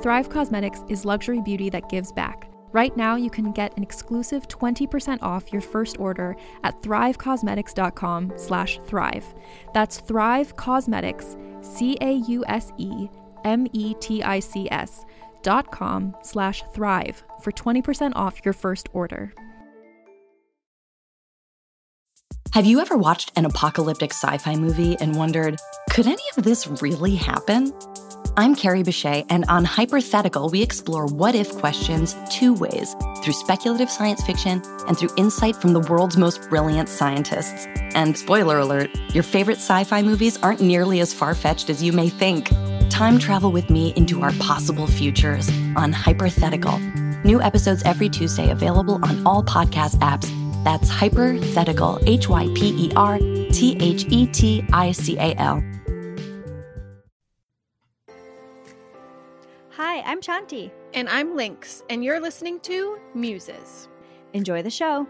Thrive Causemetics is luxury beauty that gives back. Right now, you can get an exclusive 20% off your first order at thrivecausemetics.com slash thrive. That's Thrive Causemetics, C-A-U-S-E-M-E-T-I-C-S dot com slash thrive for 20% off your first order. Have you ever watched an apocalyptic sci-fi movie and wondered, could any of this really happen? I'm Carrie Bechet, and on Hypothetical, we explore what if questions two ways through speculative science fiction and through insight from the world's most brilliant scientists. And spoiler alert, your favorite sci fi movies aren't nearly as far fetched as you may think. Time travel with me into our possible futures on Hypothetical. New episodes every Tuesday available on all podcast apps. That's Hypothetical, H Y P E R T H E T I C A L. Hi, I'm Shanti. And I'm Lynx, and you're listening to Muses. Enjoy the show.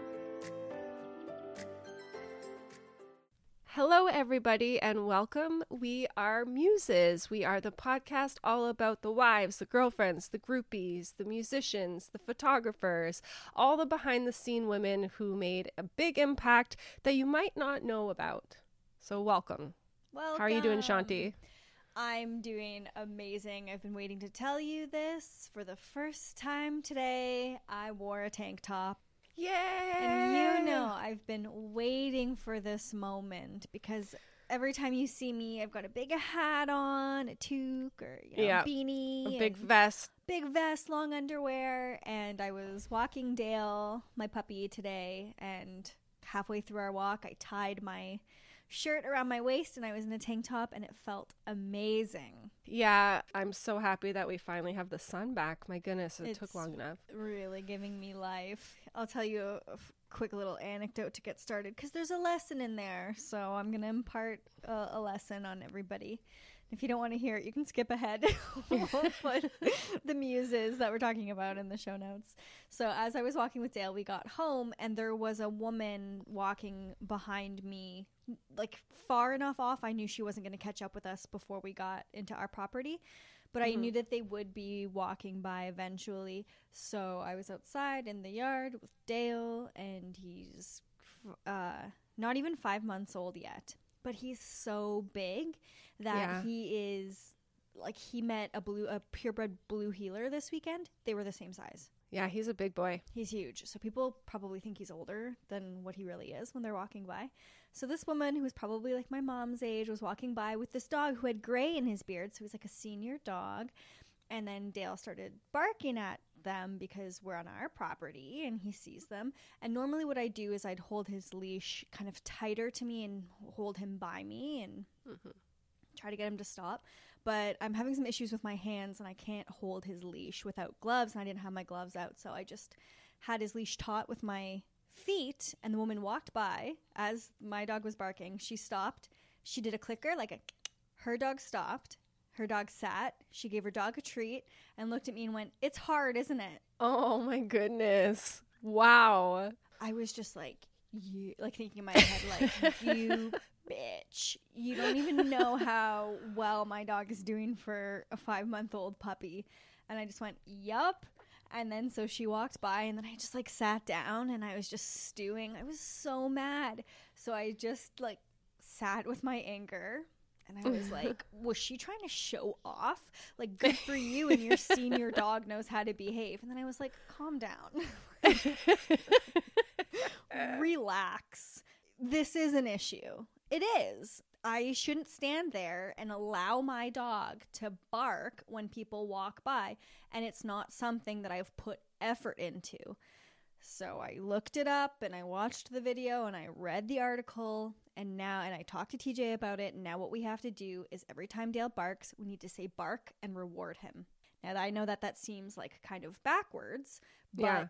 Hello, everybody, and welcome. We are Muses. We are the podcast all about the wives, the girlfriends, the groupies, the musicians, the photographers, all the behind the scene women who made a big impact that you might not know about. So, welcome. Welcome. How are you doing, Shanti? I'm doing amazing. I've been waiting to tell you this for the first time today. I wore a tank top. Yay! And you know, I've been waiting for this moment because every time you see me, I've got a big hat on, a toque, or you know, Yeah. beanie, a big vest. big vest, long underwear, and I was walking Dale, my puppy, today, and halfway through our walk, I tied my shirt around my waist and I was in a tank top and it felt amazing. Yeah, I'm so happy that we finally have the sun back. My goodness, it took long enough. Really giving me life. I'll tell you a, quick little anecdote to get started because there's a lesson in there. So I'm going to impart a, a lesson on everybody. If you don't want to hear it, you can skip ahead. we'll put the muses that we're talking about in the show notes. So as I was walking with Dale, we got home and there was a woman walking behind me, like far enough off. I knew she wasn't going to catch up with us before we got into our property. But I Mhm. knew that they would be walking by eventually. So I was outside in the yard with Dale, and he's uh, not even five months old yet. But he's so big that Yeah. he is like he met a blue a purebred blue heeler this weekend. They were the same size. Yeah, he's a big boy. He's huge. So people probably think he's older than what he really is when they're walking by. So this woman who was probably like my mom's age was walking by with this dog who had gray in his beard. So he's like a senior dog. And then Dale started barking at them because we're on our property and he sees them. And normally what I do is I'd hold his leash kind of tighter to me and hold him by me and Mhm. try to get him to stop. But I'm having some issues with my hands and I can't hold his leash without gloves and I didn't have my gloves out. So I just had his leash taut with my feet and the woman walked by as my dog was barking. She stopped. She did a clicker like a her dog stopped. Her dog sat. She gave her dog a treat and looked at me and went, "It's hard, isn't it?" Oh my goodness. Wow. I was just like, you, like thinking in my head, like, you bitch. You don't even know how well my dog is doing for a five month old puppy. And I just went, yup. And then so she walked by, and then I just like sat down and I was just stewing. I was so mad. So I just like sat with my anger. And I was like, was she trying to show off? Like, good for you, and your senior dog knows how to behave. And then I was like, calm down. Relax. This is an issue. It is. I shouldn't stand there and allow my dog to bark when people walk by, and it's not something that I've put effort into. So I looked it up and I watched the video and I read the article and now and I talked to TJ about it and now what we have to do is every time Dale barks, we need to say bark and reward him. Now I know that that seems like kind of backwards, but Yeah.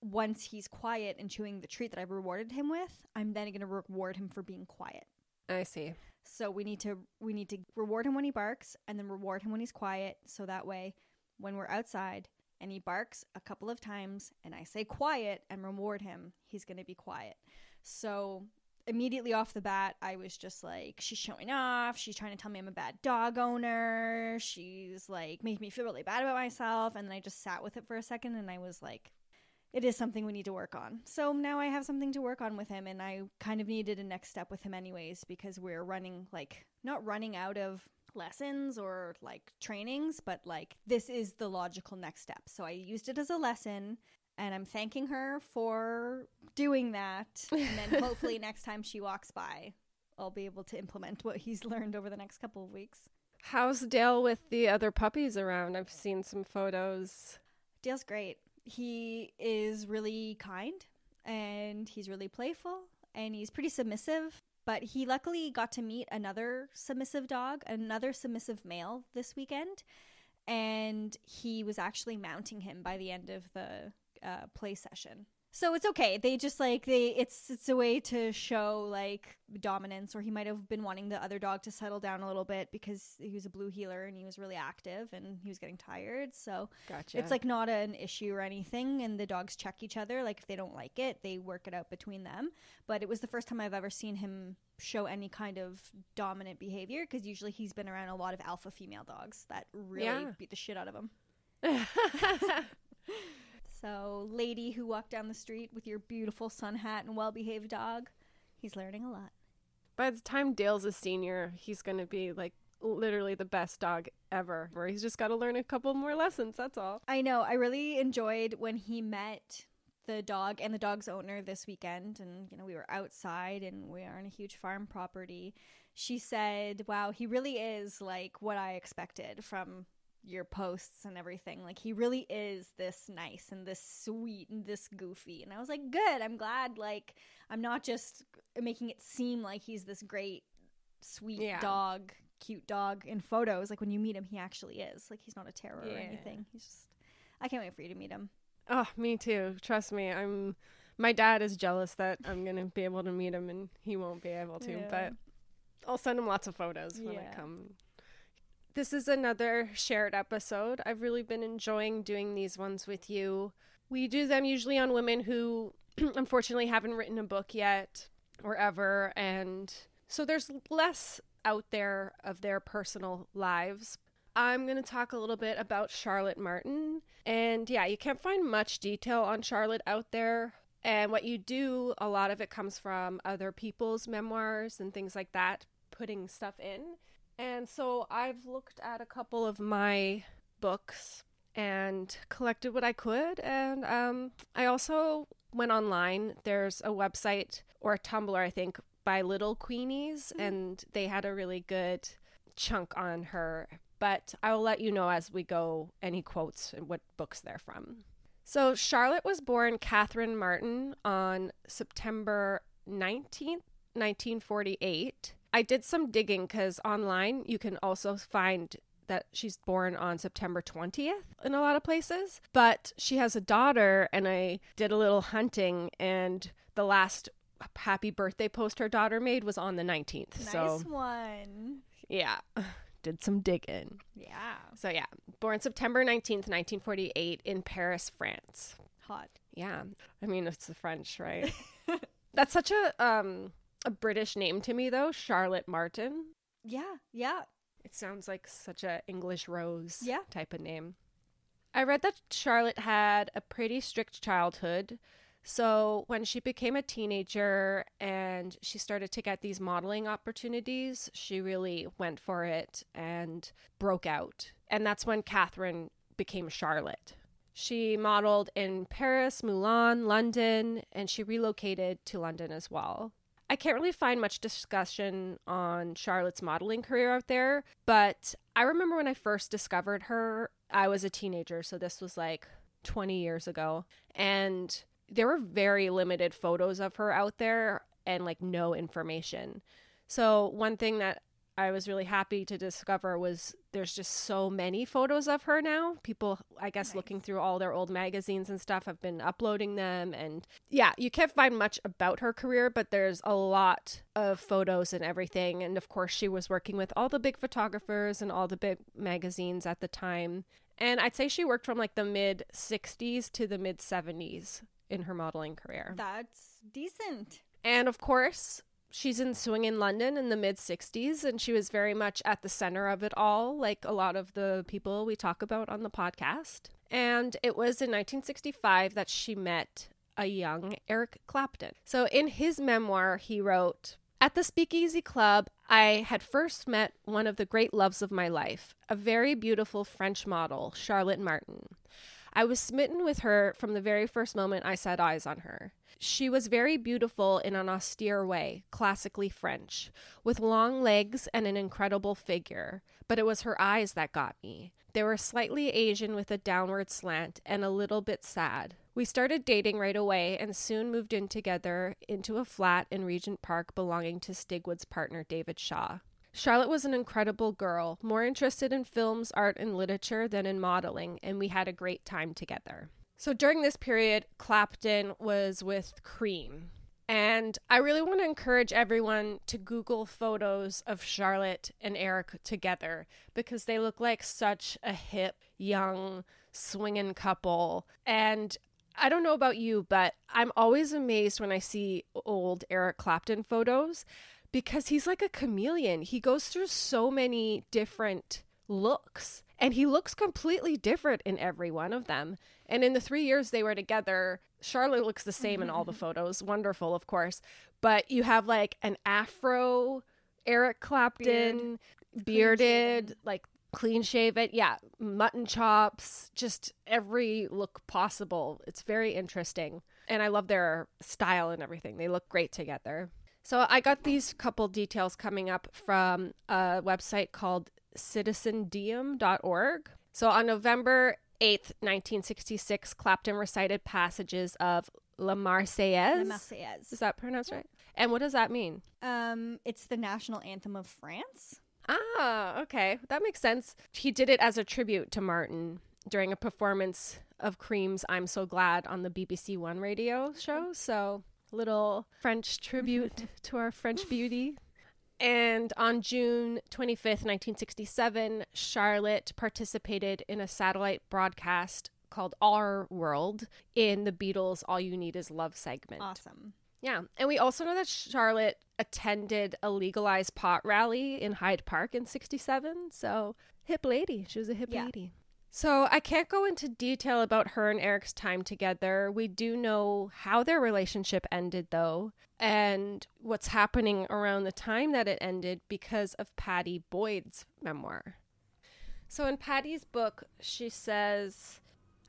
once he's quiet and chewing the treat that I've rewarded him with, I'm then going to reward him for being quiet. I see. So we need to we need to reward him when he barks and then reward him when he's quiet so that way when we're outside and he barks a couple of times and I say quiet and reward him, he's going to be quiet. So immediately off the bat, I was just like she's showing off, she's trying to tell me I'm a bad dog owner. She's like making me feel really bad about myself and then I just sat with it for a second and I was like it is something we need to work on. So now I have something to work on with him, and I kind of needed a next step with him, anyways, because we're running like not running out of lessons or like trainings, but like this is the logical next step. So I used it as a lesson, and I'm thanking her for doing that. And then hopefully next time she walks by, I'll be able to implement what he's learned over the next couple of weeks. How's Dale with the other puppies around? I've seen some photos. Dale's great. He is really kind and he's really playful and he's pretty submissive. But he luckily got to meet another submissive dog, another submissive male this weekend. And he was actually mounting him by the end of the uh, play session. So it's okay. They just like they it's it's a way to show like dominance or he might have been wanting the other dog to settle down a little bit because he was a blue heeler and he was really active and he was getting tired. So Gotcha. it's like not an issue or anything, and the dogs check each other. Like if they don't like it, they work it out between them. But it was the first time I've ever seen him show any kind of dominant behavior because usually he's been around a lot of alpha female dogs that really Yeah. beat the shit out of him. So, lady who walked down the street with your beautiful sun hat and well behaved dog, he's learning a lot. By the time Dale's a senior, he's going to be like literally the best dog ever. Where he's just got to learn a couple more lessons. That's all. I know. I really enjoyed when he met the dog and the dog's owner this weekend. And, you know, we were outside and we are on a huge farm property. She said, Wow, he really is like what I expected from your posts and everything. Like, he really is this nice and this sweet and this goofy. And I was like, Good. I'm glad. Like, I'm not just making it seem like he's this great, sweet Yeah. dog, cute dog in photos. Like, when you meet him, he actually is. Like, he's not a terror or anything. He's just. I can't wait for you to meet him. Oh, me too. Trust me. I'm. My dad is jealous that I'm going to be able to meet him and he won't be able to. Yeah. But I'll send him lots of photos when I come. This is another shared episode. I've really been enjoying doing these ones with you. We do them usually on women who unfortunately haven't written a book yet or ever. And so there's less out there of their personal lives. I'm going to talk a little bit about Charlotte Martin. And yeah, you can't find much detail on Charlotte out there. And what you do, a lot of it comes from other people's memoirs and things like that, putting stuff in. And so I've looked at a couple of my books and collected what I could. And um, I also went online. There's a website or a Tumblr, I think, by Little Queenies, and they had a really good chunk on her. But I will let you know as we go any quotes and what books they're from. So Charlotte was born Catherine Martin on September 19th, 1948. I did some digging because online you can also find that she's born on September 20th in a lot of places. But she has a daughter, and I did a little hunting, and the last happy birthday post her daughter made was on the 19th. Nice So, one. yeah, did some digging. Yeah. So, yeah, born September 19th, 1948, in Paris, France. Hot. Yeah. I mean, it's the French, right? That's such a um a British name to me though, Charlotte Martin. Yeah. Yeah. It sounds like such a English rose Yeah. type of name. I read that Charlotte had a pretty strict childhood. So when she became a teenager and she started to get these modeling opportunities, she really went for it and broke out. And that's when Catherine became Charlotte. She modeled in Paris, Milan, London, and she relocated to London as well. I can't really find much discussion on Charlotte's modeling career out there, but I remember when I first discovered her, I was a teenager, so this was like 20 years ago, and there were very limited photos of her out there and like no information. So, one thing that I was really happy to discover was there's just so many photos of her now. People, I guess, Nice. looking through all their old magazines and stuff have been uploading them. And yeah, you can't find much about her career, but there's a lot of photos and everything. And of course, she was working with all the big photographers and all the big magazines at the time. And I'd say she worked from like the mid 60s to the mid 70s in her modeling career. That's decent. And of course, she's in Swinging London in the mid 60s, and she was very much at the center of it all, like a lot of the people we talk about on the podcast. And it was in 1965 that she met a young Eric Clapton. So in his memoir, he wrote, at the Speakeasy Club, I had first met one of the great loves of my life, a very beautiful French model, Charlotte Martin. I was smitten with her from the very first moment I set eyes on her. She was very beautiful in an austere way, classically French, with long legs and an incredible figure, but it was her eyes that got me. They were slightly Asian with a downward slant and a little bit sad. We started dating right away and soon moved in together into a flat in Regent Park belonging to Stigwood's partner David Shaw. Charlotte was an incredible girl, more interested in films, art, and literature than in modeling, and we had a great time together. So during this period, Clapton was with Cream. And I really want to encourage everyone to Google photos of Charlotte and Eric together because they look like such a hip, young, swinging couple. And I don't know about you, but I'm always amazed when I see old Eric Clapton photos because he's like a chameleon. He goes through so many different looks and he looks completely different in every one of them. And in the three years they were together, Charlotte looks the same in all the mm-hmm. photos. Wonderful, of course. But you have like an afro Eric Clapton, bearded, clean-shaven. like clean shaven. Yeah, mutton chops, just every look possible. It's very interesting. And I love their style and everything. They look great together. So I got these couple details coming up from a website called citizendiem.org. So on November 8th, 1966, Clapton recited passages of La Marseillaise. La Marseillaise. Is that pronounced right? And what does that mean? Um, it's the national anthem of France. Ah, okay. That makes sense. He did it as a tribute to Martin during a performance of Cream's I'm So Glad on the BBC One radio show. So, little French tribute to our French beauty. And on June 25th, 1967, Charlotte participated in a satellite broadcast called Our World in the Beatles' All You Need Is Love segment. Awesome. Yeah. And we also know that Charlotte attended a legalized pot rally in Hyde Park in 67. So, hip lady. She was a hip Yeah. lady. So, I can't go into detail about her and Eric's time together. We do know how their relationship ended, though, and what's happening around the time that it ended because of Pattie Boyd's memoir. So, in Pattie's book, she says,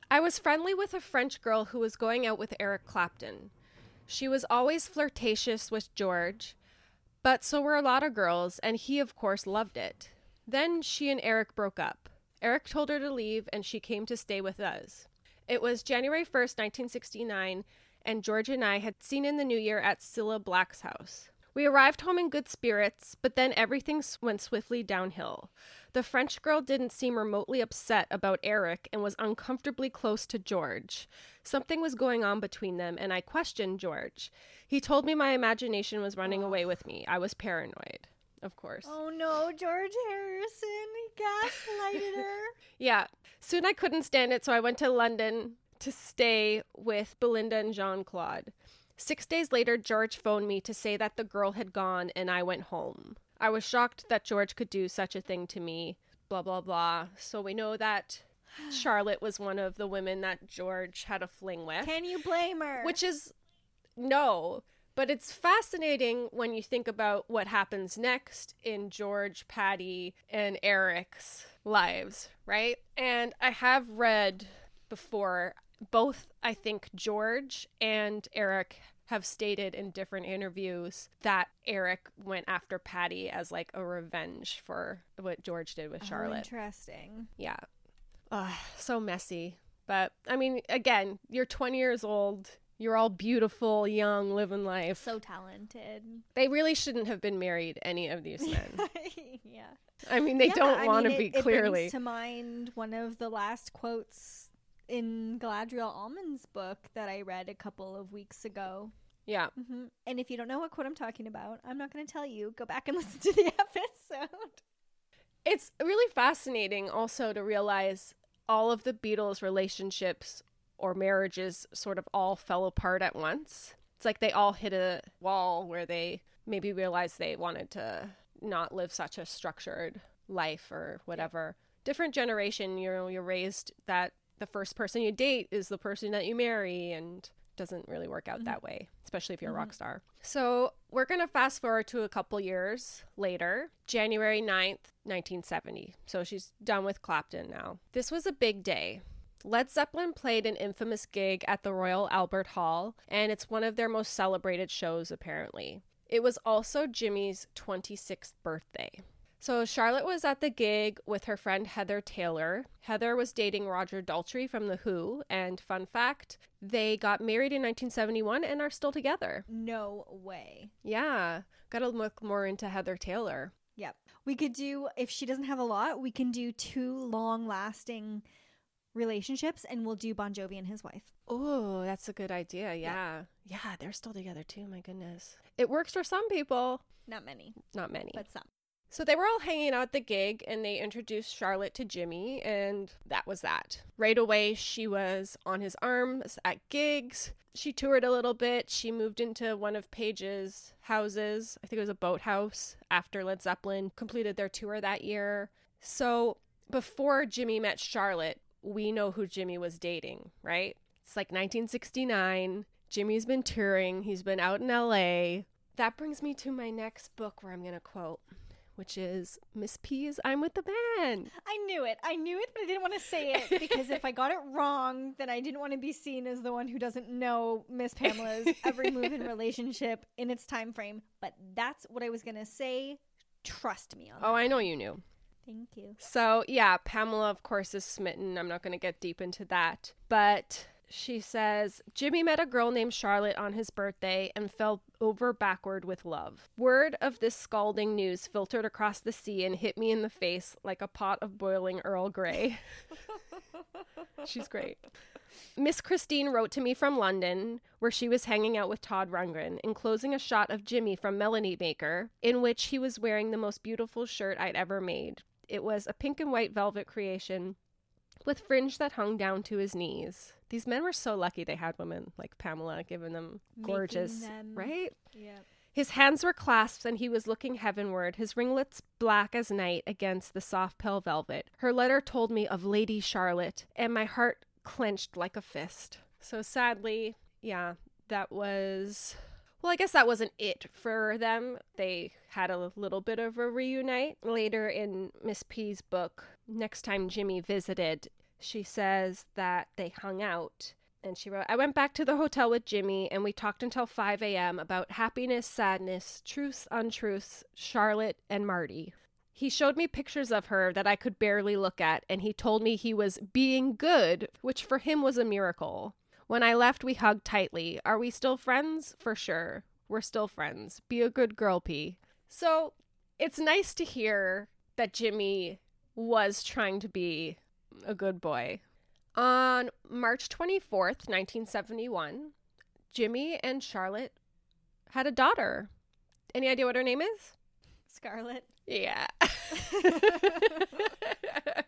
I was friendly with a French girl who was going out with Eric Clapton. She was always flirtatious with George, but so were a lot of girls, and he, of course, loved it. Then she and Eric broke up. Eric told her to leave, and she came to stay with us. It was January 1st, 1969, and George and I had seen in the new year at Cilla Black's house. We arrived home in good spirits, but then everything went swiftly downhill. The French girl didn't seem remotely upset about Eric and was uncomfortably close to George. Something was going on between them, and I questioned George. He told me my imagination was running away with me. I was paranoid, of course. Oh no, George Harrison. He gaslighted her. Yeah. Soon I couldn't stand it, so I went to London to stay with Belinda and Jean Claude. Six days later, George phoned me to say that the girl had gone and I went home. I was shocked that George could do such a thing to me, blah, blah, blah. So we know that Charlotte was one of the women that George had a fling with. Can you blame her? Which is no, but it's fascinating when you think about what happens next in George, Pattie, and Eric's lives, right? And I have read before both, I think, George and Eric have stated in different interviews that Eric went after Pattie as like a revenge for what George did with Oh, Charlotte. interesting. Yeah. Ugh, so messy. But I mean, again, you're 20 years old. You're all beautiful, young, living life. So talented. they really shouldn't have been married, any of these men. yeah. I mean, they Yeah, don't want to be it- it brings clearly. to mind one of the last quotes in Galadriel Almond's book that I read a couple of weeks ago. yeah. hmm And if you don't know what quote I'm talking about, I'm not going to tell you. Go back and listen to the episode. It's really fascinating also to realize all of the Beatles' relationships or marriages sort of all fell apart at once. It's like they all hit a wall where they maybe realized they wanted to not live such a structured life or whatever. Different generation, you know, you're raised that the first person you date is the person that you marry and doesn't really work out that mm-hmm. way, especially if you're a rock mm-hmm. star. So we're going to fast forward to a couple years later, January 9th, 1970. So she's done with Clapton now. This was a big day. Led Zeppelin played an infamous gig at the Royal Albert Hall, and it's one of their most celebrated shows, apparently. It was also Jimmy's 26th birthday. So Charlotte was at the gig with her friend Heather Taylor. Heather was dating Roger Daltrey from The Who, and fun fact, they got married in 1971 and are still together. No way. Yeah, gotta look more into Heather Taylor. Yep. We could do, if she doesn't have a lot, we can do two long lasting relationships and we'll do Bon Jovi and his wife. Oh, that's a good idea. Yeah. yeah. they're still together too. My goodness. It works for some people, Not many, not many. but some. So they were all hanging out at the gig and they introduced Charlotte to Jimmy, and that was that. Right away, she was on his arms at gigs. She toured a little bit. She moved into one of Page's houses. I think it was a boathouse after Led Zeppelin completed their tour that year. So before Jimmy met Charlotte, we know who Jimmy was dating, right? It's like 1969. Jimmy's been touring, he's been out in LA. That brings me to my next book where I'm going to quote which is Miss P's I'm with the band. I knew it. I knew it, but I didn't want to say it because if I got it wrong, then I didn't want to be seen as the one who doesn't know Miss Pamela's every move in relationship in its time frame. But that's what I was gonna say. Trust me on Oh, that. I know you knew. Thank you. So, yeah, Pamela, of course, is smitten. I'm not going to get deep into that. But she says Jimmy met a girl named Charlotte on his birthday and fell over backward with love. Word of this scalding news filtered across the sea and hit me in the face like a pot of boiling Earl Grey. She's great. Miss Christine wrote to me from London, where she was hanging out with Todd Rundgren, enclosing a shot of Jimmy from Melody Maker, in which he was wearing the most beautiful shirt I'd ever made. It was a pink and white velvet creation with fringe that hung down to his knees. These men were so lucky they had women like Pamela giving them gorgeous, them- right? Yeah. His hands were clasped and he was looking heavenward, his ringlets black as night against the soft pale velvet. Her letter told me of Lady Charlotte, and my heart clenched like a fist. So sadly, yeah, that was. Well, I guess that wasn't it for them. They had a little bit of a reunite. Later in Miss P's book, Next Time Jimmy Visited, she says that they hung out and she wrote, I went back to the hotel with Jimmy and we talked until 5 a.m. about happiness, sadness, truths, untruths, Charlotte, and Marty. He showed me pictures of her that I could barely look at, and he told me he was being good, which for him was a miracle. When I left, we hugged tightly. Are we still friends? For sure. We're still friends. Be a good girl, P. So it's nice to hear that Jimmy was trying to be a good boy. On March 24th, 1971, Jimmy and Charlotte had a daughter. Any idea what her name is? Scarlett. Yeah.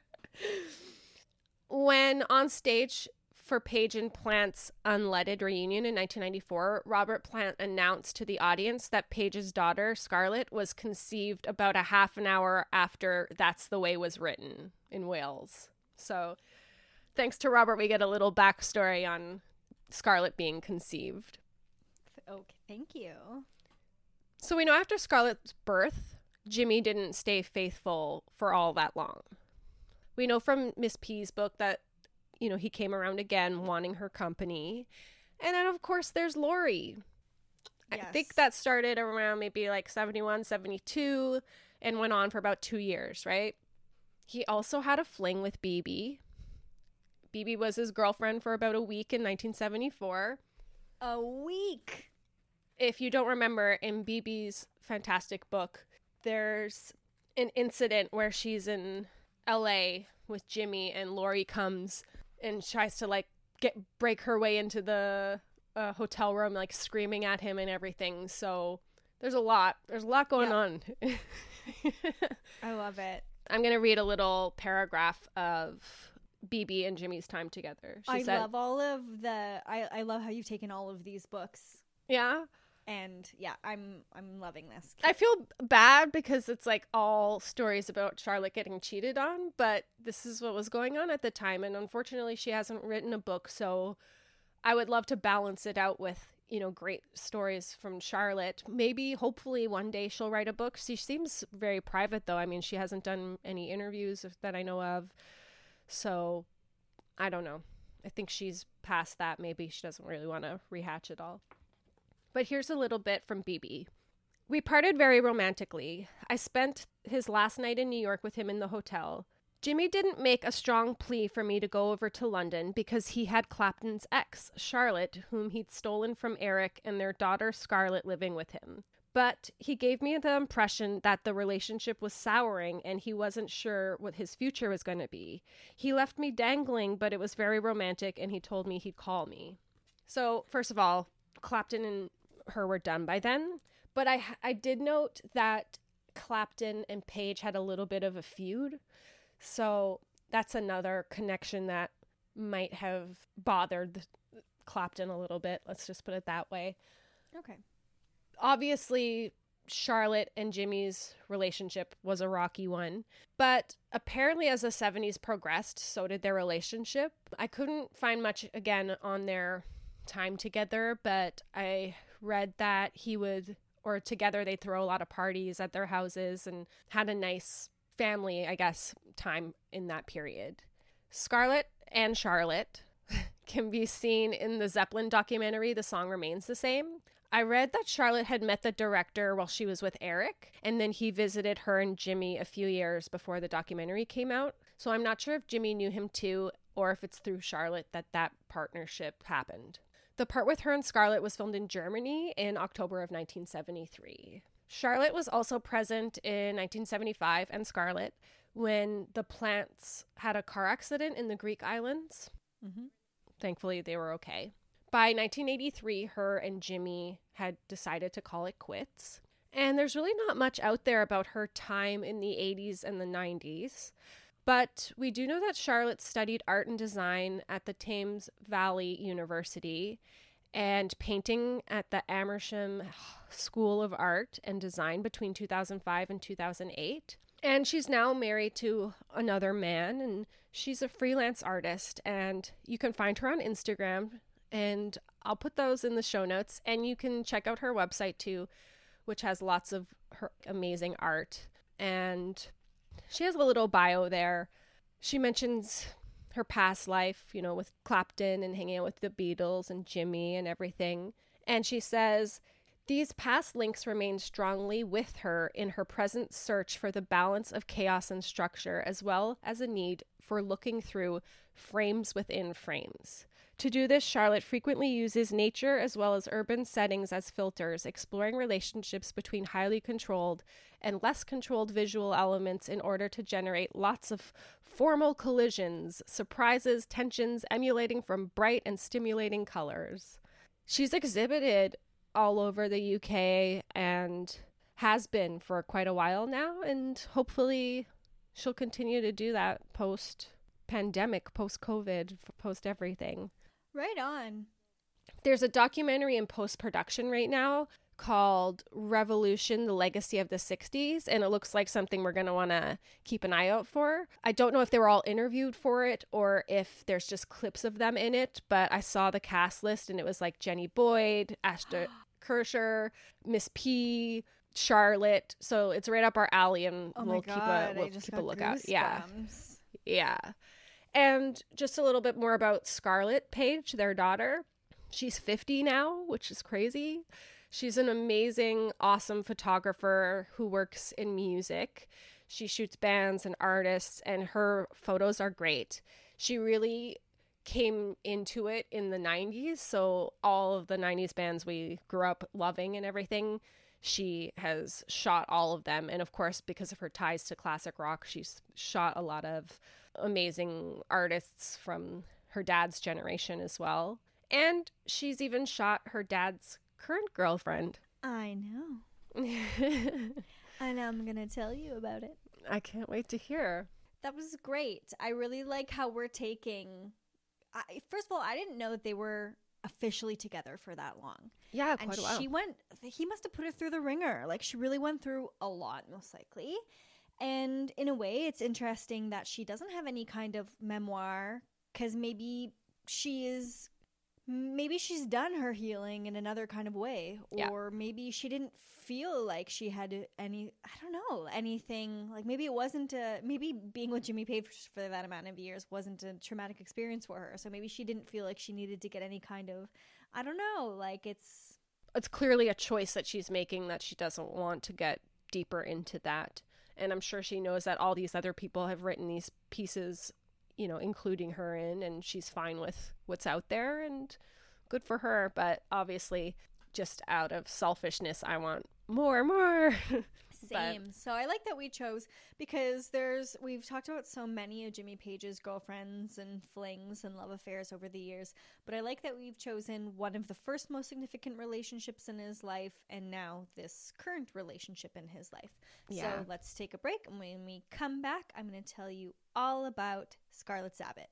when on stage for Page and Plant's Unledded reunion in 1994, Robert Plant announced to the audience that Page's daughter, Scarlett, was conceived about a half an hour after That's the Way was written in Wales. So thanks to Robert, we get a little backstory on Scarlett being conceived. Okay, thank you. So we know after Scarlett's birth, Jimmy didn't stay faithful for all that long. We know from Miss P's book that, you know, he came around again wanting her company. And then, of course, there's Lori. I think that started around maybe like 71, 72 and went on for about two years, right? He also had a fling with Bebe. Bebe was his girlfriend for about a week in 1974 A week. if you don't remember in Bebe's fantastic book, there's an incident where she's in LA with Jimmy and Lori comes and tries to like get break her way into the uh, hotel room like screaming at him and everything. So there's a lot. There's a lot going Yeah. on. I love it. I'm going to read a little paragraph of Bebe and Jimmy's time together. She I said, love all of the. I I love how you've taken all of these books, "Yeah, and yeah, I'm I'm loving this. I feel bad because it's like all stories about Charlotte getting cheated on, but this is what was going on at the time. And unfortunately, she hasn't written a book. So I would love to balance it out with, you know, great stories from Charlotte. Maybe, hopefully, one day she'll write a book. She seems very private, though. I mean, she hasn't done any interviews that I know of. So I don't know. I think she's past that. Maybe she doesn't really want to rehatch it all. But here's a little bit from Bebe. We parted very romantically. I spent his last night in New York with him in the hotel. Jimmy didn't make a strong plea for me to go over to London because he had Clapton's ex, Charlotte, whom he'd stolen from Eric and their daughter Scarlett living with him. But he gave me the impression that the relationship was souring and he wasn't sure what his future was going to be. He left me dangling, but it was very romantic and he told me he'd call me. So, first of all, Clapton and her were done by then. But I I did note that Clapton and Page had a little bit of a feud. So that's another connection that might have bothered Clapton a little bit. Let's just put it that way. Okay. Obviously, Charlotte and Jimmy's relationship was a rocky one, but apparently, as the 70s progressed, so did their relationship. I couldn't find much again on their time together, but I read that he would, or together, they'd throw a lot of parties at their houses and had a nice family, I guess, time in that period. Scarlett and Charlotte can be seen in the Zeppelin documentary, The Song Remains the Same. I read that Charlotte had met the director while she was with Eric, and then he visited her and Jimmy a few years before the documentary came out. So I'm not sure if Jimmy knew him too, or if it's through Charlotte that that partnership happened. The part with her and Scarlett was filmed in Germany in October of 1973. Charlotte was also present in 1975 and Scarlett when the plants had a car accident in the Greek islands. Mm-hmm. Thankfully, they were okay. By 1983, her and Jimmy had decided to call it quits. And there's really not much out there about her time in the 80s and the 90s. But we do know that Charlotte studied art and design at the Thames Valley University and painting at the Amersham School of Art and Design between 2005 and 2008. And she's now married to another man, and she's a freelance artist. And you can find her on Instagram, and I'll put those in the show notes. And you can check out her website too, which has lots of her amazing art. And she has a little bio there. She mentions her past life, you know, with Clapton and hanging out with the Beatles and Jimmy and everything. And she says, these past links remain strongly with her in her present search for the balance of chaos and structure, as well as a need for looking through frames within frames. To do this, Charlotte frequently uses nature as well as urban settings as filters, exploring relationships between highly controlled and less controlled visual elements in order to generate lots of formal collisions, surprises, tensions emulating from bright and stimulating colors. She's exhibited all over the UK and has been for quite a while now, and hopefully she'll continue to do that post pandemic, post COVID, post everything. Right on. There's a documentary in post production right now called Revolution, the Legacy of the 60s, and it looks like something we're going to want to keep an eye out for. I don't know if they were all interviewed for it or if there's just clips of them in it, but I saw the cast list and it was like Jenny Boyd, Ashton Kutcher, Miss P, Charlotte. So it's right up our alley and Oh we'll my keep a we'll keep a lookout. Yeah. Yeah. And just a little bit more about Scarlett Page, their daughter. She's 50 now, which is crazy. She's an amazing, awesome photographer who works in music. She shoots bands and artists, and her photos are great. She really came into it in the 90s. So, all of the 90s bands we grew up loving and everything, she has shot all of them. And of course, because of her ties to classic rock, she's shot a lot of amazing artists from her dad's generation as well. And she's even shot her dad's current girlfriend. I know. And I'm going to tell you about it. I can't wait to hear. That was great. I really like how we're taking. I, first of all, I didn't know that they were officially together for that long. Yeah, and quite a while. she went. He must have put her through the ringer. Like she really went through a lot, most likely. And in a way, it's interesting that she doesn't have any kind of memoir because maybe she is. Maybe she's done her healing in another kind of way, Yeah. or maybe she didn't feel like she had any. I don't know anything. Like maybe it wasn't a. Maybe being with Jimmy Page for that amount of years wasn't a traumatic experience for her. So maybe she didn't feel like she needed to get any kind of. I don't know. Like it's it's clearly a choice that she's making that she doesn't want to get deeper into that. And I'm sure she knows that all these other people have written these pieces, you know, including her in, and she's fine with what's out there and good for her. But obviously, just out of selfishness, I want more, more. But- Same. so I like that we chose because there's we've talked about so many of Jimmy Page's girlfriends and flings and love affairs over the years, but I like that we've chosen one of the first most significant relationships in his life and now this current relationship in his life. Yeah. So let's take a break and when we come back, I'm going to tell you all about Scarlett Sabet.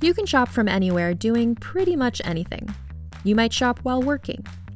You can shop from anywhere doing pretty much anything. You might shop while working,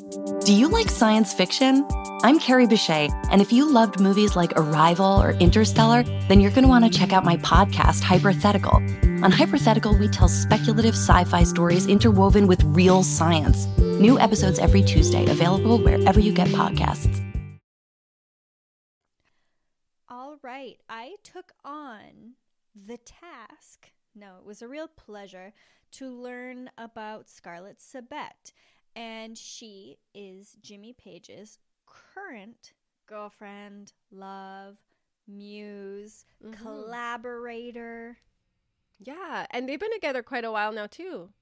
Do you like science fiction? I'm Carrie Bechet, and if you loved movies like Arrival or Interstellar, then you're going to want to check out my podcast, Hypothetical. On Hypothetical, we tell speculative sci fi stories interwoven with real science. New episodes every Tuesday, available wherever you get podcasts. All right, I took on the task. No, it was a real pleasure to learn about Scarlett Sabet, and she is Jimmy Page's current girlfriend, love, muse, Mhm. collaborator. yeah, and they've been together quite a while now, too.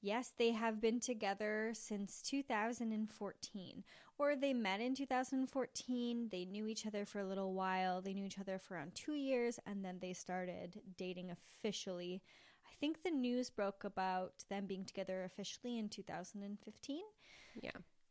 Yes, they have been together since 2014. Or they met in 2014. They knew each other for a little while. They knew each other for around two years, and then they started dating officially. I think the news broke about them being together officially in 2015. Yeah.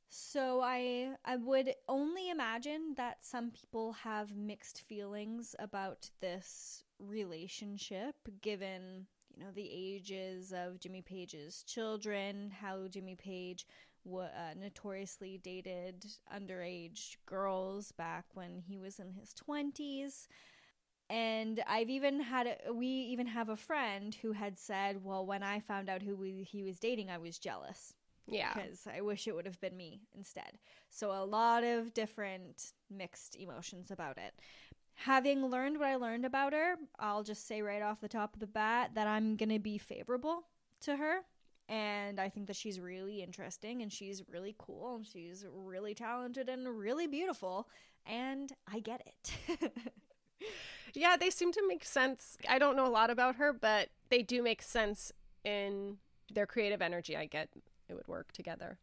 So I I would only imagine that some people have mixed feelings about this relationship given you know the ages of Jimmy Page's children, how Jimmy Page wa uh, notoriously dated underage girls back when he was in his 20s. And I've even had a, we even have a friend who had said, "Well, when I found out who we, he was dating, I was jealous." Yeah. Because I wish it would have been me instead. So a lot of different mixed emotions about it. Having learned what I learned about her, I'll just say right off the top of the bat that I'm going to be favorable to her. And I think that she's really interesting and she's really cool and she's really talented and really beautiful. And I get it. Yeah, they seem to make sense. I don't know a lot about her, but they do make sense in their creative energy. I get it would work together.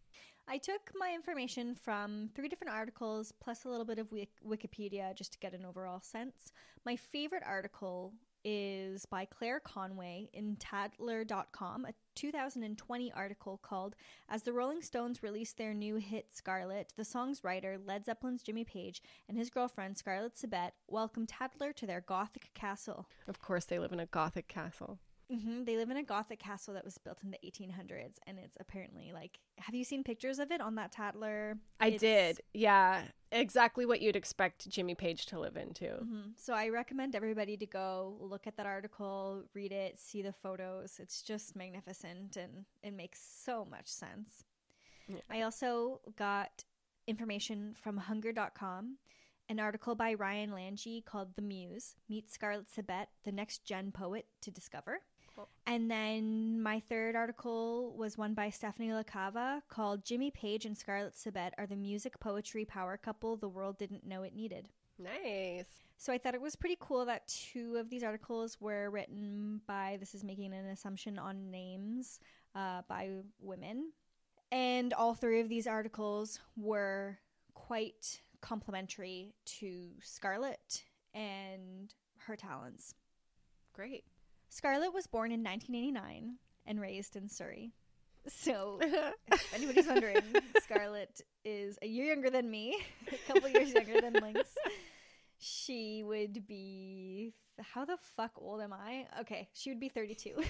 I took my information from three different articles plus a little bit of Wikipedia just to get an overall sense. My favorite article is by Claire Conway in Tatler.com, a 2020 article called As the Rolling Stones Release Their New Hit Scarlet, the song's writer, Led Zeppelin's Jimmy Page, and his girlfriend, Scarlett Sabet, welcome Tatler to their Gothic castle. Of course, they live in a gothic castle. Hmm They live in a Gothic castle that was built in the 1800s, and it's apparently like. Have you seen pictures of it on that Tatler? I It's- did. Yeah. Exactly what you'd expect Jimmy Page to live into. Mhm. So I recommend everybody to go look at that article, read it, see the photos. It's just magnificent and it makes so much sense. Yeah. I also got information from hunger.com, an article by Ryan Lange called The Muse Meet Scarlett Sabet, the next gen poet to discover. And then my third article was one by Stephanie LaCava called Jimmy Page and Scarlett Sabet are the music poetry power couple the world didn't know it needed. Nice. So I thought it was pretty cool that two of these articles were written by, this is making an assumption on names, uh, by women. And all three of these articles were quite complimentary to Scarlett and her talents. Great. Scarlett was born in 1989 and raised in Surrey. So, if anybody's wondering, Scarlett is a year younger than me, a couple years younger than Lynx. She would be. How the fuck old am I? Okay, she would be 32.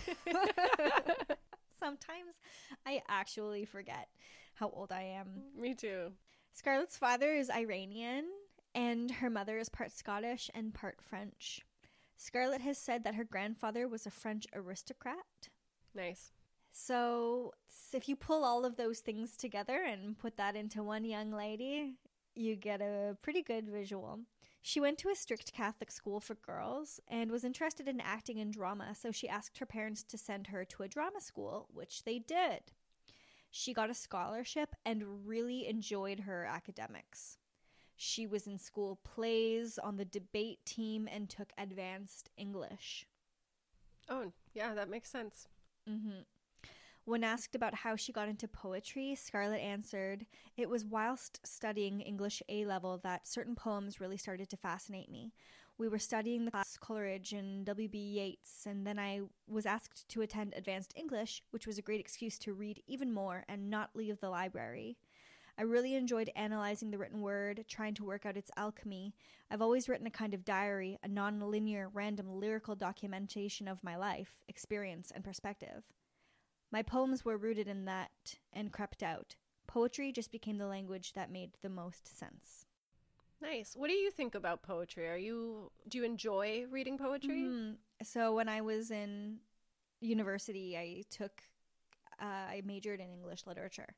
Sometimes I actually forget how old I am. Me too. Scarlett's father is Iranian, and her mother is part Scottish and part French. Scarlett has said that her grandfather was a French aristocrat. Nice. So, if you pull all of those things together and put that into one young lady, you get a pretty good visual. She went to a strict Catholic school for girls and was interested in acting and drama, so she asked her parents to send her to a drama school, which they did. She got a scholarship and really enjoyed her academics. She was in school plays, on the debate team, and took advanced English. Oh, yeah, that makes sense. hmm When asked about how she got into poetry, Scarlett answered, It was whilst studying English A level that certain poems really started to fascinate me. We were studying the class Coleridge and W.B. Yeats, and then I was asked to attend advanced English, which was a great excuse to read even more and not leave the library. I really enjoyed analyzing the written word, trying to work out its alchemy. I've always written a kind of diary, a non linear, random lyrical documentation of my life, experience, and perspective. My poems were rooted in that and crept out. Poetry just became the language that made the most sense. Nice. What do you think about poetry? Are you do you enjoy reading poetry? Mhm. So when I was in university, I took, uh, I majored in English literature.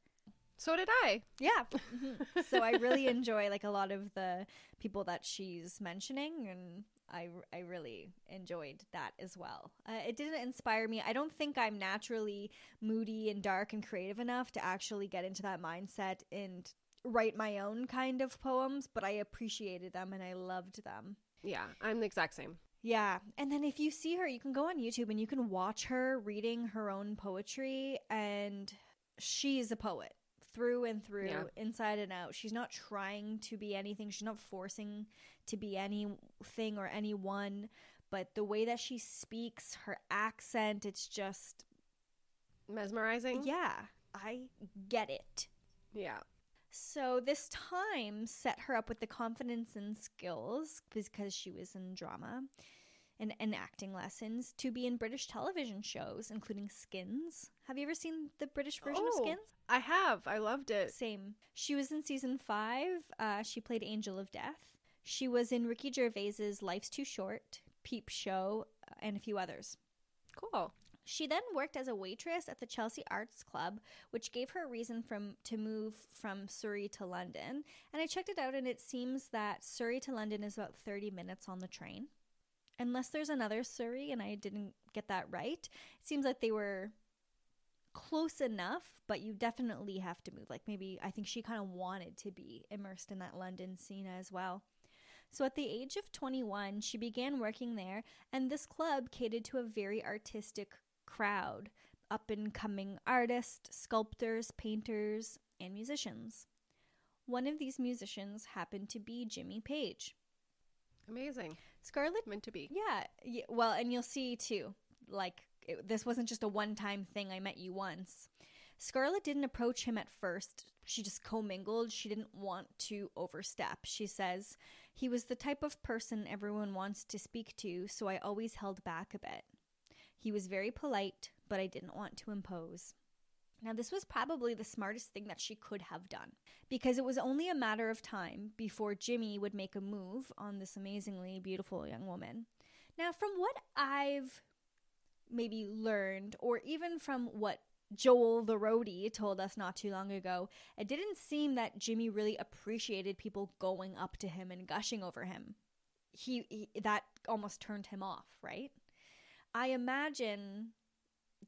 So did I. Yeah. Mhm. so I really enjoy like a lot of the people that she's mentioning, and I I really enjoyed that as well. Uh, it didn't inspire me. I don't think I'm naturally moody and dark and creative enough to actually get into that mindset and write my own kind of poems, but I appreciated them and I loved them. Yeah, I'm the exact same. Yeah. And then if you see her, you can go on YouTube and you can watch her reading her own poetry, and she's a poet through and through, Yeah. inside and out. She's not trying to be anything, she's not forcing to be anything or anyone. But the way that she speaks, her accent, it's just, Mesmerizing. yeah, I get it. Yeah. So this time set her up with the confidence and skills because she was in drama and, and acting lessons to be in British television shows, including Skins. Have you ever seen the British version of Oh, Skins? I have. I loved it. Same. She was in season five. Uh, she played Angel of Death. She was in Ricky Gervais's Life's Too Short, Peep Show, uh, and a few others. Cool. She then worked as a waitress at the Chelsea Arts Club, which gave her a reason from to move from Surrey to London. And I checked it out and it seems that Surrey to London is about 30 minutes on the train. Unless there's another Surrey and I didn't get that right. It seems like they were close enough, but you definitely have to move. Like maybe I think she kind of wanted to be immersed in that London scene as well. So at the age of 21, she began working there, and this club catered to a very artistic crowd up and coming artists, sculptors, painters, and musicians. One of these musicians happened to be Jimmy Page. Amazing. Scarlett Meant to be. yeah, yeah, well, and you'll see too, like, it, this wasn't just a one time thing, I met you once. Scarlett didn't approach him at first. She just commingled. She didn't want to overstep. She says, He was the type of person everyone wants to speak to, so I always held back a bit. He was very polite, but I didn't want to impose. Now, this was probably the smartest thing that she could have done because it was only a matter of time before Jimmy would make a move on this amazingly beautiful young woman. Now, from what I've maybe learned, or even from what Joel the roadie told us not too long ago, it didn't seem that Jimmy really appreciated people going up to him and gushing over him. He, he that almost turned him off, right? I imagine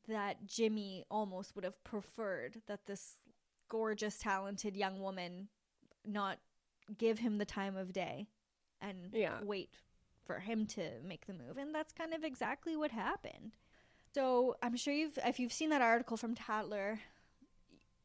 that Jimmy almost would have preferred that this gorgeous, talented young woman not give him the time of day and Yeah. wait for him to make the move. And that's kind of exactly what happened. So I'm sure you've, if you've seen that article from Tatler,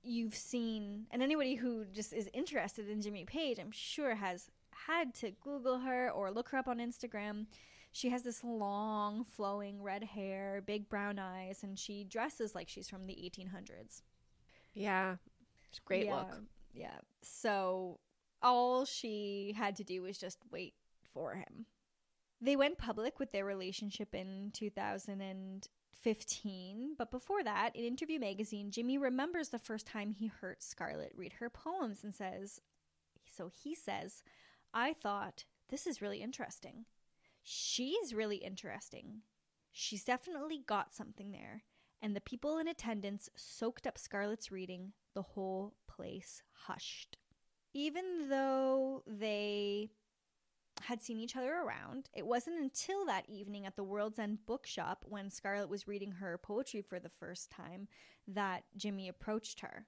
you've seen, and anybody who just is interested in Jimmy Page, I'm sure has had to Google her or look her up on Instagram. She has this long, flowing red hair, big brown eyes, and she dresses like she's from the 1800s. Yeah. It's a great yeah, look. Yeah. So all she had to do was just wait for him. They went public with their relationship in 2015, but before that, in Interview Magazine, Jimmy remembers the first time he heard Scarlett read her poems and says, So he says, I thought, this is really interesting. She's really interesting. She's definitely got something there. And the people in attendance soaked up Scarlett's reading. The whole place hushed. Even though they had seen each other around, it wasn't until that evening at the World's End bookshop when Scarlett was reading her poetry for the first time that Jimmy approached her.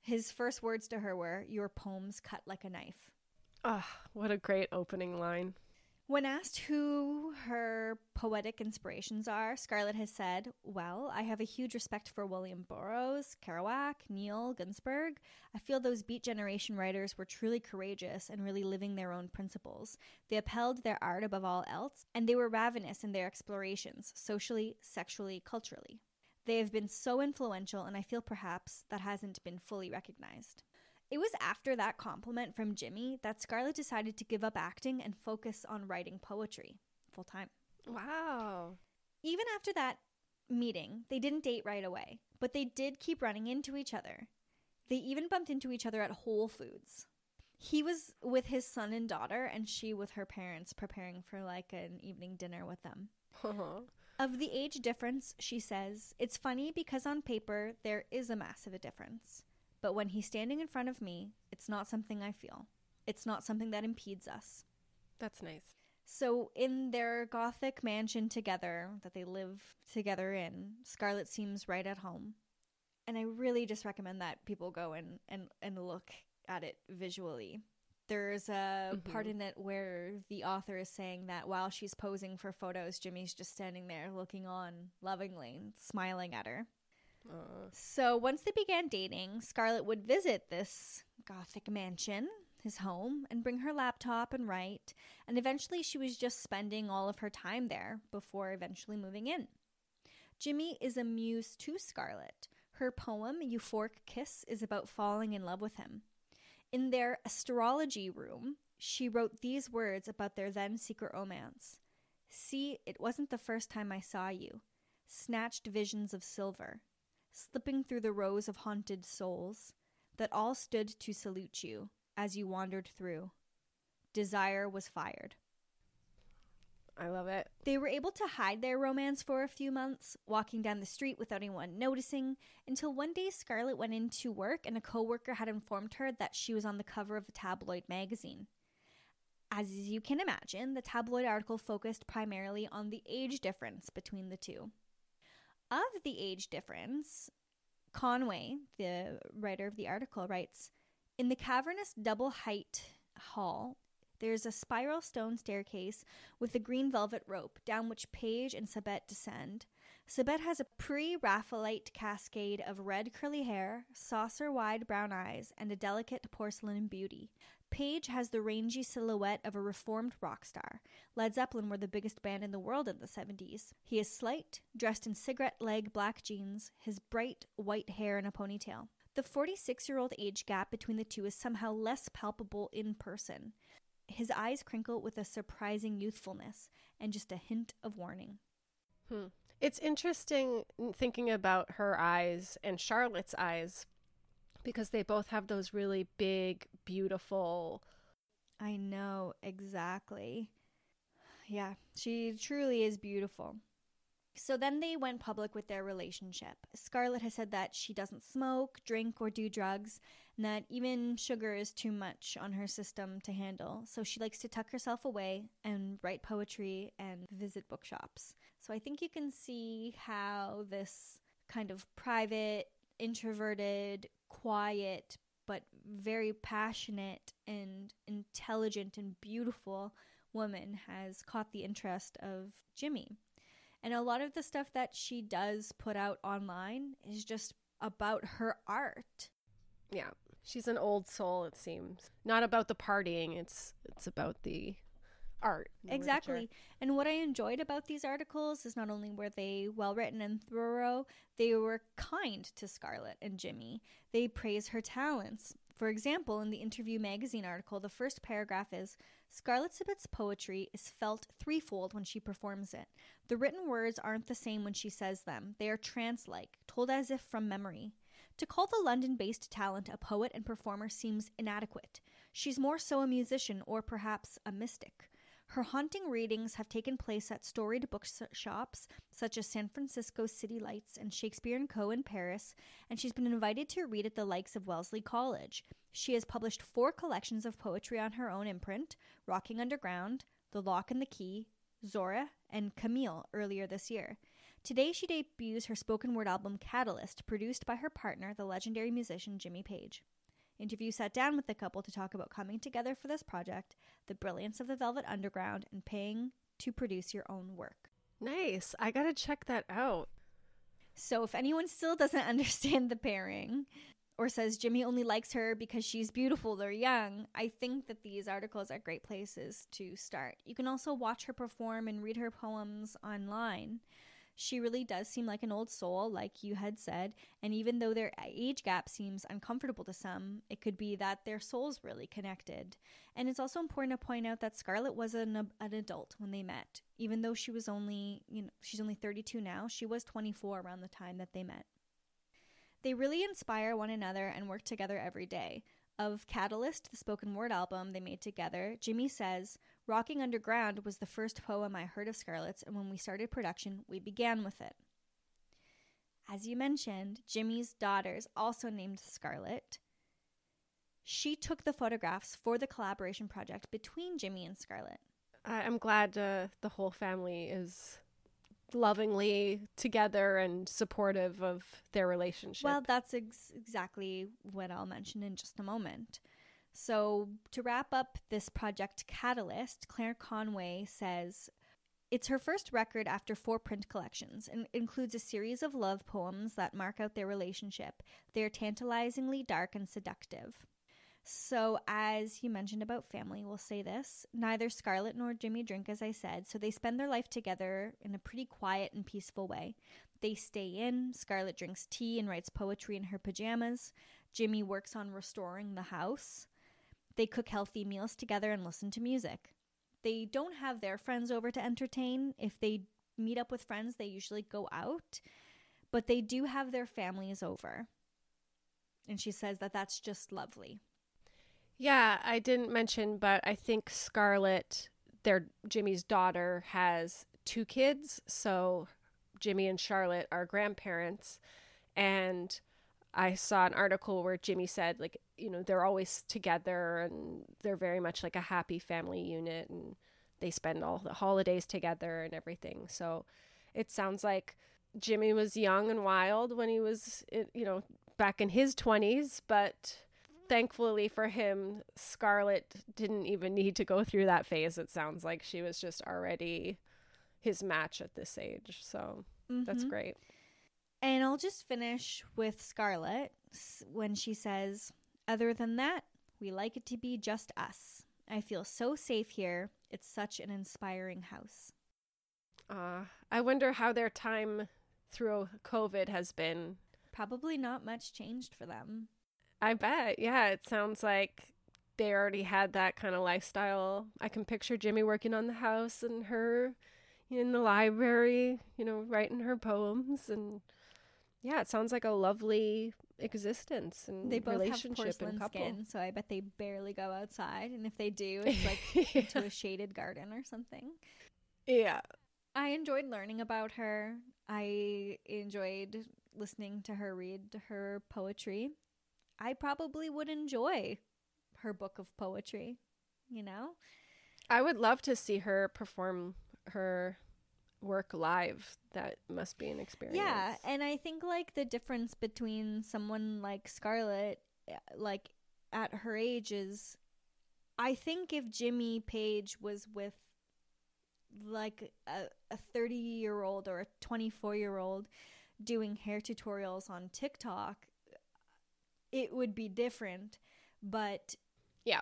His first words to her were, Your poems cut like a knife. Ah, what a great opening line. When asked who her poetic inspirations are, Scarlett has said, Well, I have a huge respect for William Burroughs, Kerouac, Neil, Ginsberg. I feel those Beat Generation writers were truly courageous and really living their own principles. They upheld their art above all else, and they were ravenous in their explorations, socially, sexually, culturally. They have been so influential, and I feel perhaps that hasn't been fully recognized. It was after that compliment from Jimmy that Scarlett decided to give up acting and focus on writing poetry full time. Wow. Even after that meeting, they didn't date right away, but they did keep running into each other. They even bumped into each other at Whole Foods. He was with his son and daughter, and she with her parents, preparing for like an evening dinner with them. Uh-huh. Of the age difference, she says, it's funny because on paper there is a massive difference. But when he's standing in front of me, it's not something I feel. It's not something that impedes us. That's nice. So, in their gothic mansion together that they live together in, Scarlett seems right at home. And I really just recommend that people go and, and, and look at it visually. There's a mm-hmm. part in it where the author is saying that while she's posing for photos, Jimmy's just standing there looking on lovingly and smiling at her. So once they began dating, Scarlett would visit this gothic mansion, his home, and bring her laptop and write. And eventually she was just spending all of her time there before eventually moving in. Jimmy is a muse to Scarlett. Her poem, Euphoric Kiss, is about falling in love with him. In their astrology room, she wrote these words about their then secret romance See, it wasn't the first time I saw you. Snatched visions of silver, slipping through the rows of haunted souls that all stood to salute you as you wandered through. Desire was fired. I love it. They were able to hide their romance for a few months, walking down the street without anyone noticing, until one day Scarlett went into work and a coworker had informed her that she was on the cover of a tabloid magazine. As you can imagine, the tabloid article focused primarily on the age difference between the two. Of the age difference, Conway, the writer of the article, writes In the cavernous double height hall, there's a spiral stone staircase with a green velvet rope down which Page and Sabet descend. Sabet has a pre Raphaelite cascade of red curly hair, saucer wide brown eyes, and a delicate porcelain beauty. Page has the rangy silhouette of a reformed rock star. Led Zeppelin were the biggest band in the world in the 70s. He is slight, dressed in cigarette leg black jeans, his bright white hair in a ponytail. The 46 year old age gap between the two is somehow less palpable in person. His eyes crinkle with a surprising youthfulness and just a hint of warning. Hmm. It's interesting thinking about her eyes and Charlotte's eyes because they both have those really big, beautiful. I know, exactly. Yeah, she truly is beautiful. So then they went public with their relationship. Scarlett has said that she doesn't smoke, drink, or do drugs, and that even sugar is too much on her system to handle. So she likes to tuck herself away and write poetry and visit bookshops. So I think you can see how this kind of private, introverted, quiet, but very passionate and intelligent and beautiful woman has caught the interest of Jimmy. And a lot of the stuff that she does put out online is just about her art. Yeah. She's an old soul, it seems. Not about the partying, it's it's about the art. Exactly. And what I enjoyed about these articles is not only were they well written and thorough, they were kind to Scarlett and Jimmy. They praise her talents. For example, in the Interview magazine article, the first paragraph is Scarlett Sabet's poetry is felt threefold when she performs it. The written words aren't the same when she says them, they are trance like, told as if from memory. To call the London based talent a poet and performer seems inadequate. She's more so a musician or perhaps a mystic. Her haunting readings have taken place at storied bookshops such as San Francisco City Lights and Shakespeare & Co. in Paris, and she's been invited to read at the likes of Wellesley College. She has published four collections of poetry on her own imprint Rocking Underground, The Lock and the Key, Zora, and Camille earlier this year. Today, she debuts her spoken word album Catalyst, produced by her partner, the legendary musician Jimmy Page. Interview sat down with the couple to talk about coming together for this project, the brilliance of the Velvet Underground, and paying to produce your own work. Nice. I gotta check that out. So, if anyone still doesn't understand the pairing or says Jimmy only likes her because she's beautiful or young, I think that these articles are great places to start. You can also watch her perform and read her poems online. She really does seem like an old soul, like you had said, and even though their age gap seems uncomfortable to some, it could be that their souls really connected. And it's also important to point out that Scarlett was an, an adult when they met. Even though she was only, you know, she's only 32 now, she was 24 around the time that they met. They really inspire one another and work together every day. Of Catalyst, the spoken word album they made together, Jimmy says, Rocking Underground was the first poem I heard of Scarlett's, and when we started production, we began with it. As you mentioned, Jimmy's daughters also named Scarlett. She took the photographs for the collaboration project between Jimmy and Scarlett. I- I'm glad uh, the whole family is lovingly together and supportive of their relationship. Well, that's ex- exactly what I'll mention in just a moment. So, to wrap up this project Catalyst, Claire Conway says it's her first record after four print collections and includes a series of love poems that mark out their relationship. They are tantalizingly dark and seductive. So, as you mentioned about family, we'll say this neither Scarlett nor Jimmy drink, as I said, so they spend their life together in a pretty quiet and peaceful way. They stay in, Scarlett drinks tea and writes poetry in her pajamas. Jimmy works on restoring the house. They cook healthy meals together and listen to music. They don't have their friends over to entertain. If they meet up with friends, they usually go out, but they do have their families over. And she says that that's just lovely. Yeah, I didn't mention, but I think Scarlett, their Jimmy's daughter has two kids, so Jimmy and Charlotte are grandparents and I saw an article where Jimmy said like you know they're always together and they're very much like a happy family unit and they spend all the holidays together and everything. So it sounds like Jimmy was young and wild when he was you know back in his 20s, but thankfully for him Scarlett didn't even need to go through that phase. It sounds like she was just already his match at this age. So mm-hmm. that's great. And I'll just finish with Scarlett when she says, Other than that, we like it to be just us. I feel so safe here. It's such an inspiring house. Uh, I wonder how their time through COVID has been. Probably not much changed for them. I bet. Yeah, it sounds like they already had that kind of lifestyle. I can picture Jimmy working on the house and her in the library, you know, writing her poems and yeah, it sounds like a lovely existence and they both relationship have porcelain and skin, so I bet they barely go outside. And if they do, it's like yeah. into a shaded garden or something. Yeah, I enjoyed learning about her. I enjoyed listening to her read her poetry. I probably would enjoy her book of poetry. You know, I would love to see her perform her work live that must be an experience. Yeah and i think like the difference between someone like scarlett eh, like at her age is i think if jimmy page was with like a 30 year old or a 24 year old doing hair tutorials on tiktok it would be different but yeah.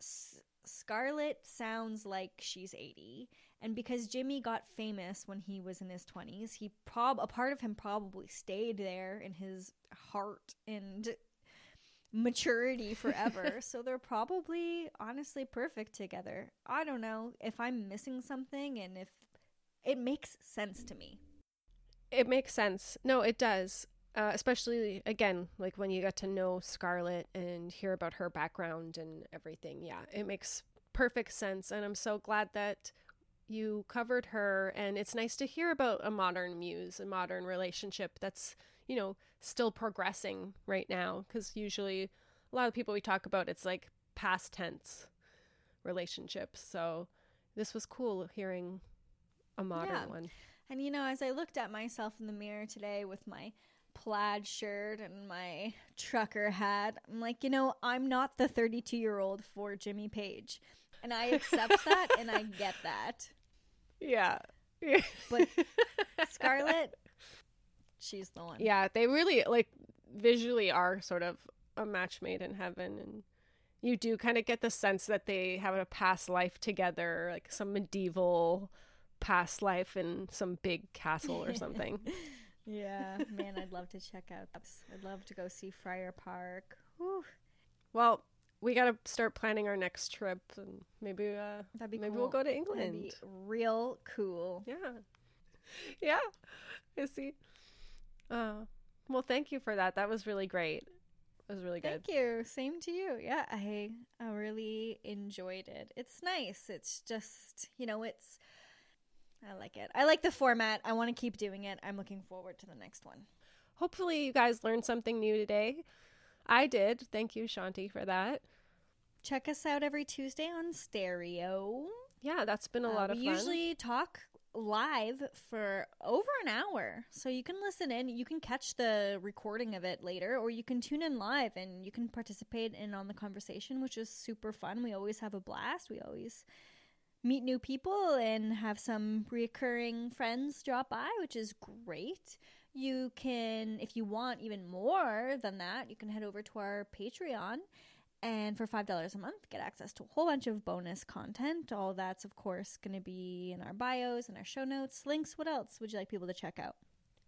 S- scarlett sounds like she's 80 and because Jimmy got famous when he was in his 20s, he prob a part of him probably stayed there in his heart and maturity forever. so they're probably honestly perfect together. I don't know if I'm missing something and if it makes sense to me. It makes sense. No, it does. Uh, especially again, like when you get to know Scarlett and hear about her background and everything. Yeah, it makes perfect sense. And I'm so glad that you covered her and it's nice to hear about a modern muse a modern relationship that's you know still progressing right now because usually a lot of people we talk about it's like past tense relationships. So this was cool hearing a modern yeah. one. And you know as i looked at myself in the mirror today with my plaid shirt and my trucker hat i'm like you know i'm not the 32 year old for jimmy page. And i accept that and i get that yeah. But Scarlett, she's the one. Yeah, they really like visually are sort of a match made in heaven and you do kind of get the sense that they have a past life together, like some medieval past life in some big castle or something. yeah, man, I'd love to check out. I'd love to go see Friar Park. Whew. Well, we got to start planning our next trip and maybe uh That'd be maybe cool. we'll go to England. That'd be real cool. Yeah. Yeah. I see. Uh well, thank you for that. That was really great. It was really good. Thank you. Same to you. Yeah, I I really enjoyed it. It's nice. It's just, you know, it's I like it. I like the format. I want to keep doing it. I'm looking forward to the next one. Hopefully you guys learned something new today. I did. Thank you, Shanti, for that. Check us out every Tuesday on stereo. Yeah, that's been a uh, lot of we fun. We usually talk live for over an hour. So you can listen in, you can catch the recording of it later, or you can tune in live and you can participate in on the conversation, which is super fun. We always have a blast. We always meet new people and have some recurring friends drop by, which is great. You can, if you want even more than that, you can head over to our Patreon. And for $5 a month, get access to a whole bunch of bonus content. All that's, of course, going to be in our bios and our show notes. Links, what else would you like people to check out?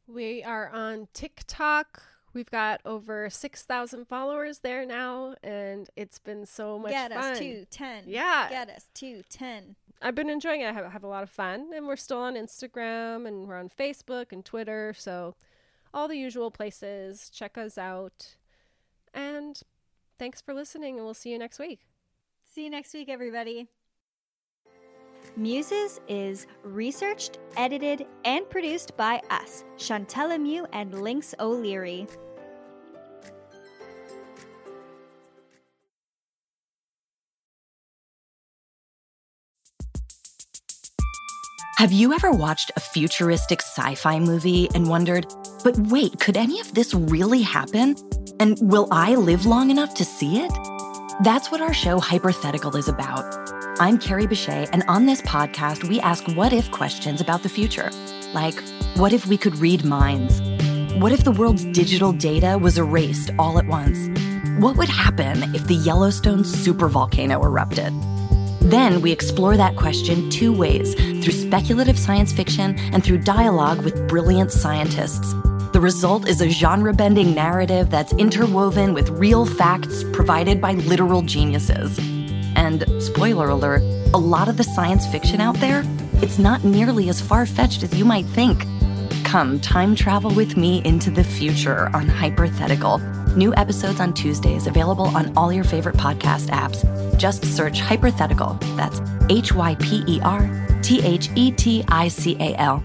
We are on TikTok. We've got over 6,000 followers there now, and it's been so much Get fun. Get us to 10. Yeah. Get us to 10. I've been enjoying it. I have, have a lot of fun, and we're still on Instagram and we're on Facebook and Twitter. So, all the usual places. Check us out. And thanks for listening, and we'll see you next week. See you next week, everybody. Muses is researched, edited, and produced by us, Chantella Mew and Lynx O'Leary. Have you ever watched a futuristic sci fi movie and wondered, but wait, could any of this really happen? And will I live long enough to see it? That's what our show Hypothetical is about. I'm Carrie Bechet, and on this podcast, we ask what if questions about the future. Like, what if we could read minds? What if the world's digital data was erased all at once? What would happen if the Yellowstone supervolcano erupted? Then we explore that question two ways through speculative science fiction and through dialogue with brilliant scientists. The result is a genre bending narrative that's interwoven with real facts provided by literal geniuses. And spoiler alert, a lot of the science fiction out there, it's not nearly as far fetched as you might think. Come time travel with me into the future on Hypothetical. New episodes on Tuesdays available on all your favorite podcast apps. Just search Hypothetical. That's H Y P E R T H E T I C A L.